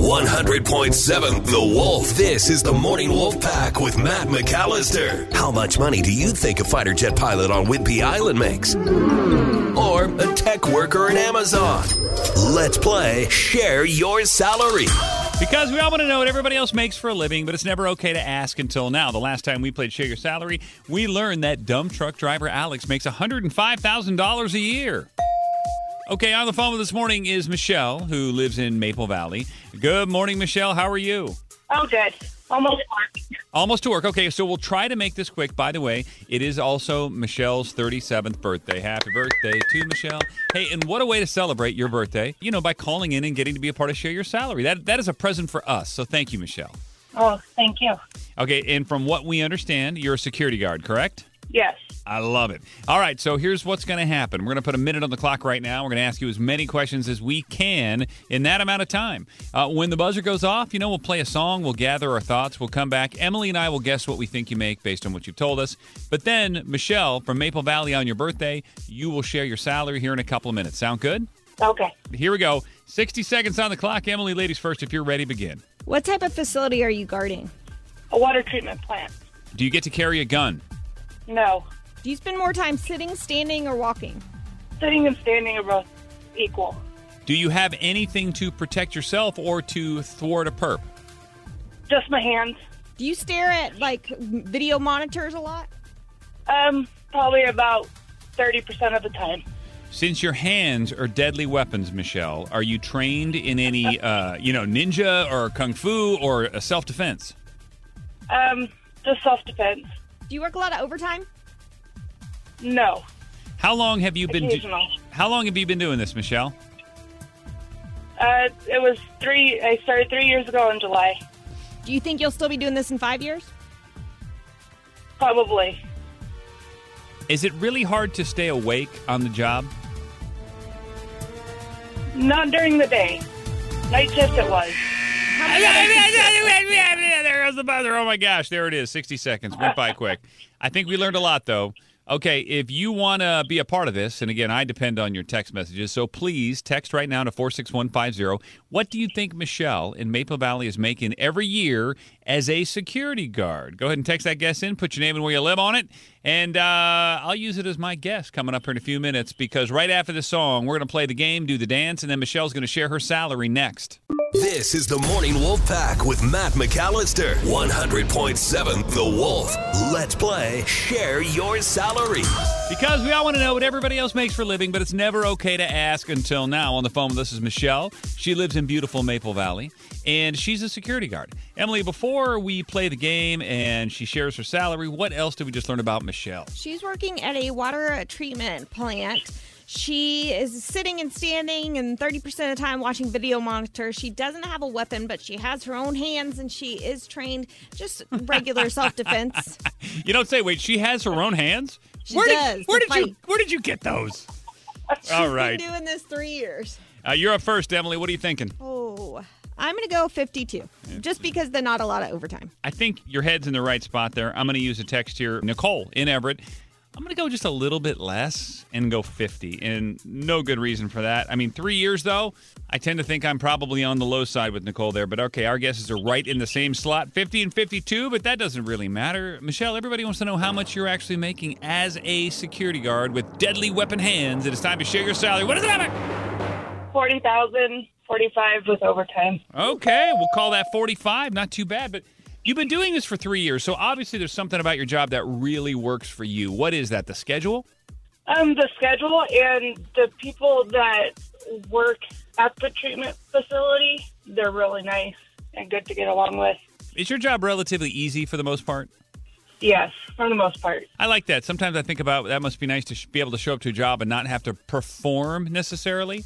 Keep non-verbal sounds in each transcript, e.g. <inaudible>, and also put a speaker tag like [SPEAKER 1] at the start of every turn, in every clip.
[SPEAKER 1] 100.7 The Wolf. This is the Morning Wolf Pack with Matt McAllister. How much money do you think a fighter jet pilot on Whidbey Island makes? Or a tech worker in Amazon? Let's play Share Your Salary.
[SPEAKER 2] Because we all want to know what everybody else makes for a living, but it's never okay to ask until now. The last time we played Share Your Salary, we learned that dumb truck driver Alex makes $105,000 a year. Okay, on the phone with this morning is Michelle, who lives in Maple Valley. Good morning, Michelle. How are you?
[SPEAKER 3] Oh, good. Almost work.
[SPEAKER 2] Almost to work. Okay, so we'll try to make this quick. By the way, it is also Michelle's 37th birthday. Happy birthday to Michelle. Hey, and what a way to celebrate your birthday, you know, by calling in and getting to be a part of Share Your Salary. That That is a present for us. So thank you, Michelle.
[SPEAKER 3] Oh, thank you.
[SPEAKER 2] Okay, and from what we understand, you're a security guard, correct?
[SPEAKER 3] Yes.
[SPEAKER 2] I love it. All right, so here's what's going to happen. We're going to put a minute on the clock right now. We're going to ask you as many questions as we can in that amount of time. Uh, when the buzzer goes off, you know, we'll play a song, we'll gather our thoughts, we'll come back. Emily and I will guess what we think you make based on what you've told us. But then, Michelle from Maple Valley on your birthday, you will share your salary here in a couple of minutes. Sound good?
[SPEAKER 3] Okay.
[SPEAKER 2] Here we go. 60 seconds on the clock. Emily, ladies first, if you're ready, begin.
[SPEAKER 4] What type of facility are you guarding?
[SPEAKER 3] A water treatment plant.
[SPEAKER 2] Do you get to carry a gun?
[SPEAKER 3] No.
[SPEAKER 4] Do you spend more time sitting, standing, or walking?
[SPEAKER 3] Sitting and standing are both equal.
[SPEAKER 2] Do you have anything to protect yourself or to thwart a perp?
[SPEAKER 3] Just my hands.
[SPEAKER 4] Do you stare at like video monitors a lot?
[SPEAKER 3] Um, probably about 30% of the time.
[SPEAKER 2] Since your hands are deadly weapons, Michelle, are you trained in any, <laughs> uh, you know, ninja or kung fu or self defense?
[SPEAKER 3] Um, just self-defense.
[SPEAKER 4] Do you work a lot of overtime?
[SPEAKER 3] No.
[SPEAKER 2] How long have you been? Do- how long have you been doing this, Michelle?
[SPEAKER 3] Uh, it was three, I started three years ago in July.
[SPEAKER 4] Do you think you'll still be doing this in five years?
[SPEAKER 3] Probably.
[SPEAKER 2] Is it really hard to stay awake on the job?
[SPEAKER 3] Not during the day. Night shift it was. <laughs>
[SPEAKER 2] there goes the buzzer. Oh my gosh, there it is. 60 seconds. Went by quick. I think we learned a lot, though. Okay, if you want to be a part of this, and again, I depend on your text messages, so please text right now to 46150. What do you think Michelle in Maple Valley is making every year as a security guard? Go ahead and text that guess in, put your name and where you live on it, and uh, I'll use it as my guess coming up here in a few minutes because right after the song, we're going to play the game, do the dance, and then Michelle's going to share her salary next.
[SPEAKER 1] This is the Morning Wolf Pack with Matt McAllister. 100.7 The Wolf. Let's play Share Your Salary.
[SPEAKER 2] Because we all want to know what everybody else makes for a living, but it's never okay to ask until now. On the phone with us is Michelle. She lives in beautiful Maple Valley, and she's a security guard. Emily, before we play the game and she shares her salary, what else did we just learn about Michelle?
[SPEAKER 4] She's working at a water treatment plant. She is sitting and standing and 30% of the time watching video monitors. She doesn't have a weapon, but she has her own hands and she is trained just regular <laughs> self defense.
[SPEAKER 2] You don't say. Wait, she has her own hands.
[SPEAKER 4] She
[SPEAKER 2] where
[SPEAKER 4] does,
[SPEAKER 2] Did, where did you. Where did you get those? <laughs>
[SPEAKER 4] She's
[SPEAKER 2] All right,
[SPEAKER 4] been doing this three years.
[SPEAKER 2] uh, you're up first, Emily. What are you thinking?
[SPEAKER 4] Oh, I'm going to go 52 just because there's not a lot of overtime.
[SPEAKER 2] I think your head's in the right spot there. I'm going to use a text here. Nicole in Everett. I'm going to go just a little bit less and go 50. And no good reason for that. I mean, three years, though, I tend to think I'm probably on the low side with Nicole there. But okay, our guesses are right in the same slot 50 and 52, but that doesn't really matter. Michelle, everybody wants to know how much you're actually making as a security guard with deadly weapon hands. It is time to share your salary. What is the number?
[SPEAKER 3] 40,000, 45 with overtime.
[SPEAKER 2] Okay, we'll call that 45. Not too bad, but you've been doing this for three years, so obviously there's something about your job that really works for you. What is that? The schedule?
[SPEAKER 3] Um, the schedule and the people that work at the treatment facility, they're really nice and good to get along with.
[SPEAKER 2] Is your job relatively easy for the most part?
[SPEAKER 3] Yes, for the most part.
[SPEAKER 2] I like that. Sometimes I think about that must be nice to sh- be able to show up to a job and not have to perform necessarily.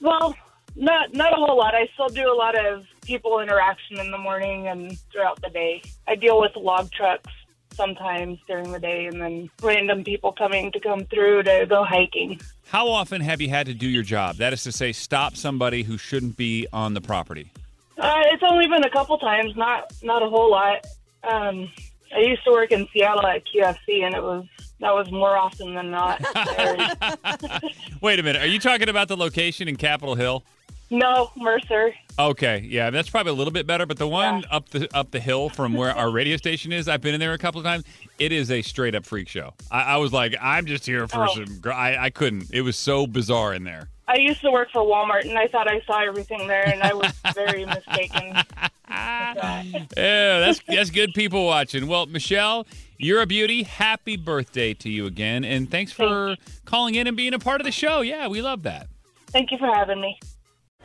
[SPEAKER 3] Well, Not not a whole lot. I still do a lot of people interaction in the morning and throughout the day. I deal with log trucks sometimes during the day, and then random people coming to come through to go hiking.
[SPEAKER 2] How often have you had to do your job? That is to say, stop somebody who shouldn't be on the property.
[SPEAKER 3] Uh, it's only been a couple times, not not a whole lot. Um, I used to work in Seattle at QFC, and it was that was more often than not. <laughs>
[SPEAKER 2] Wait a minute. Are you talking about the location in Capitol Hill?
[SPEAKER 3] no, Mercer.
[SPEAKER 2] Okay, yeah, that's probably a little bit better. But the one up the up the hill from where our radio station is, I've been in there a couple of times. It is a straight up freak show. I, I was like, I'm just here for
[SPEAKER 3] Oh.
[SPEAKER 2] some. gr- I, I couldn't. It was so bizarre in there.
[SPEAKER 3] I used to work for Walmart, and I thought I saw everything there, and I was very mistaken. <laughs>
[SPEAKER 2] Yeah, that's <laughs> that's good people watching. Well, Michelle, you're a beauty. Happy birthday to you again, and thanks for calling in and being a part of the show. Yeah, we love that.
[SPEAKER 3] Thank you for having me.